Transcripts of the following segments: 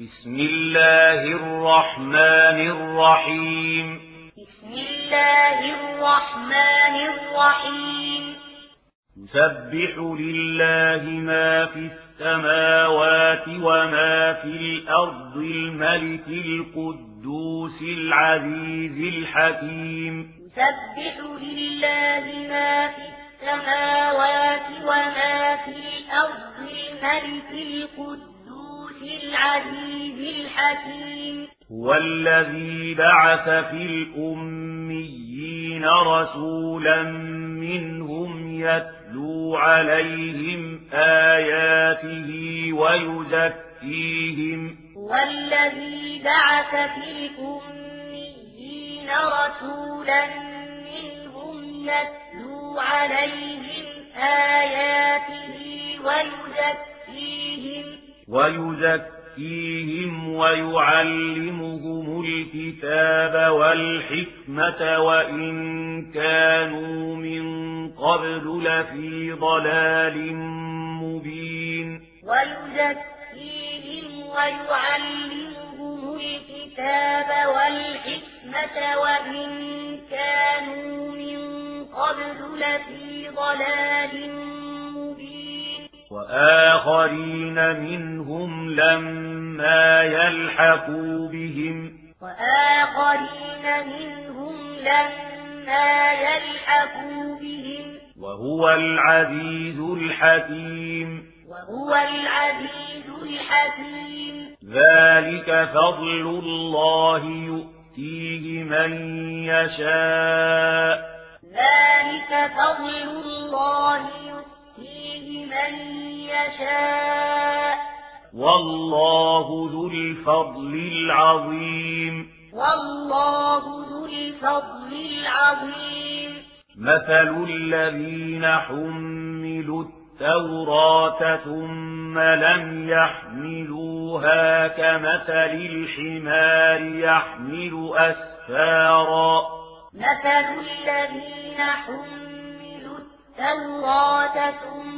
بسم الله الرحمن الرحيم. بسم الله الرحمن الرحيم. يسبح لله ما في السماوات وما في الأرض الملك القدوس العزيز الحكيم. يسبح لله ما في السماوات وما في الأرض الملك القدوس الحكيم هو الذي بعث في الأميين رسولا منهم يتلو عليهم آياته ويزكيهم. هو الذي بعث في الأميين رسولا منهم يتلو عليهم آياته ويزكيهم. ويزكيهم ويعلمهم الكتاب والحكمة وإن كانوا من قبل لفي ضلال مبين ويزكيهم ويعلمهم الكتاب والحكمة وإن كانوا من قبل لفي ضلال وآخرين منهم لما يلحقوا بهم. وآخرين منهم لما يلحقوا بهم. وهو العزيز الحكيم. وهو العزيز الحكيم. ذلك فضل الله يؤتيه من يشاء. ذلك فضل الله يؤتيه من يشاء. والله ذو الفضل العظيم. والله ذو الفضل العظيم. مثل الذين حملوا التوراة ثم لم يحملوها كمثل الحمار يحمل أسفارا. مثل الذين حملوا التوراة ثم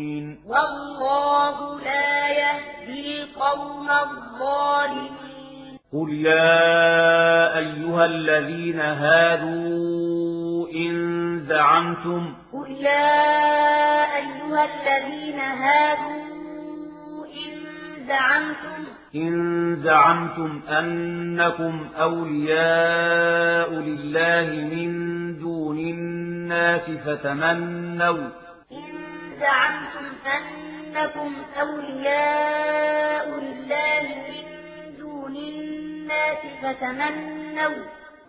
والله لا يهدي القوم الظالمين. قل يا أيها الذين هادوا إن زعمتم قل يا أيها الذين هادوا إن زعمتم. إن زعمتم أنكم أولياء لله من دون الناس فتمنوا زعمتم أنكم أولياء لله من دون الناس فتمنوا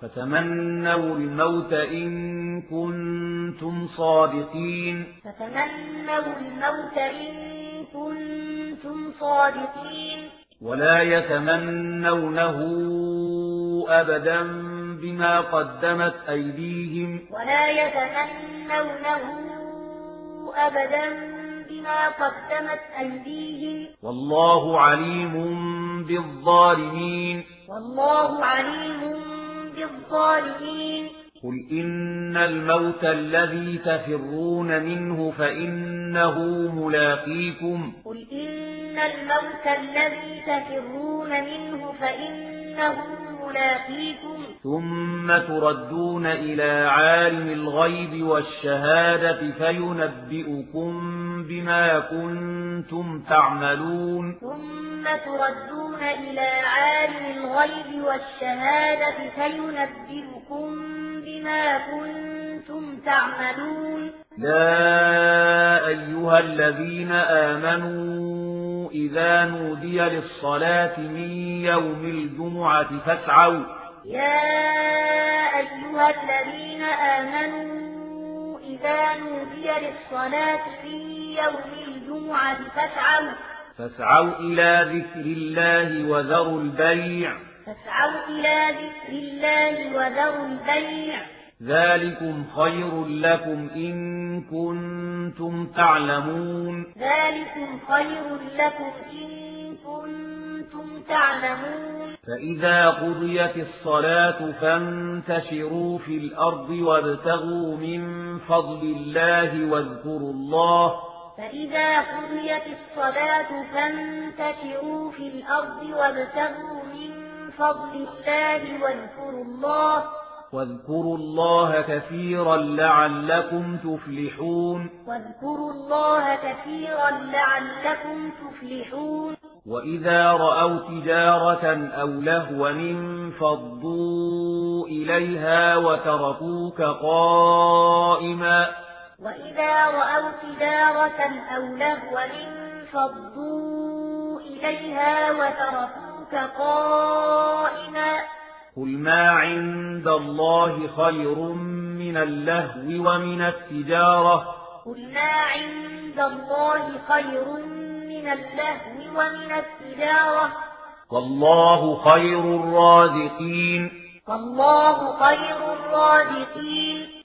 فتمنوا الموت إن كنتم صادقين. فتمنوا الموت إن كنتم صادقين. ولا يتمنونه أبدا بما قدمت أيديهم. ولا يتمنونه أبدا بما قدمت أيديهم والله عليم بالظالمين. والله عليم بالظالمين. قل إن الموت الذي تفرون منه فإنه ملاقيكم. قل إن الموت الذي تفرون منه فإنه ملاقيكم. ثم تردون إلى عالم الغيب والشهادة فينبئكم بما كنتم تعملون ثم تردون إلى عالم الغيب والشهادة فينبئكم بما كنتم تعملون يا أيها الذين آمنوا إذا نودي للصلاة من يوم الجمعة فاسعوا يا أيها الذين آمنوا إذا نودي للصلاة في يوم الجمعة فاسعوا. فاسعوا إلى ذكر الله وذروا البيع. فاسعوا إلى ذكر الله وذروا البيع. ذلكم خير لكم إن كنتم تعلمون. ذلكم خير لكم إن كنتم تعلمون. فإذا قضيت الصلاة فانتشروا في الأرض وابتغوا من فضل الله واذكروا الله. فإذا قضيت الصلاة فانتشروا في الأرض وابتغوا من فضل الله واذكروا الله. واذكروا الله كثيرا لعلكم تفلحون. واذكروا الله كثيرا لعلكم تفلحون. وإذا رأوا تجارة أو لهوا انفضوا إليها وتركوك قائما وإذا رأوا تجارة أو لهوا انفضوا إليها وتركوك قائما قل ما عند الله خير من اللهو ومن التجارة قل ما عند الله خير من اللهو ومن التجارة. والله خير الرازقين. والله خير الرازقين.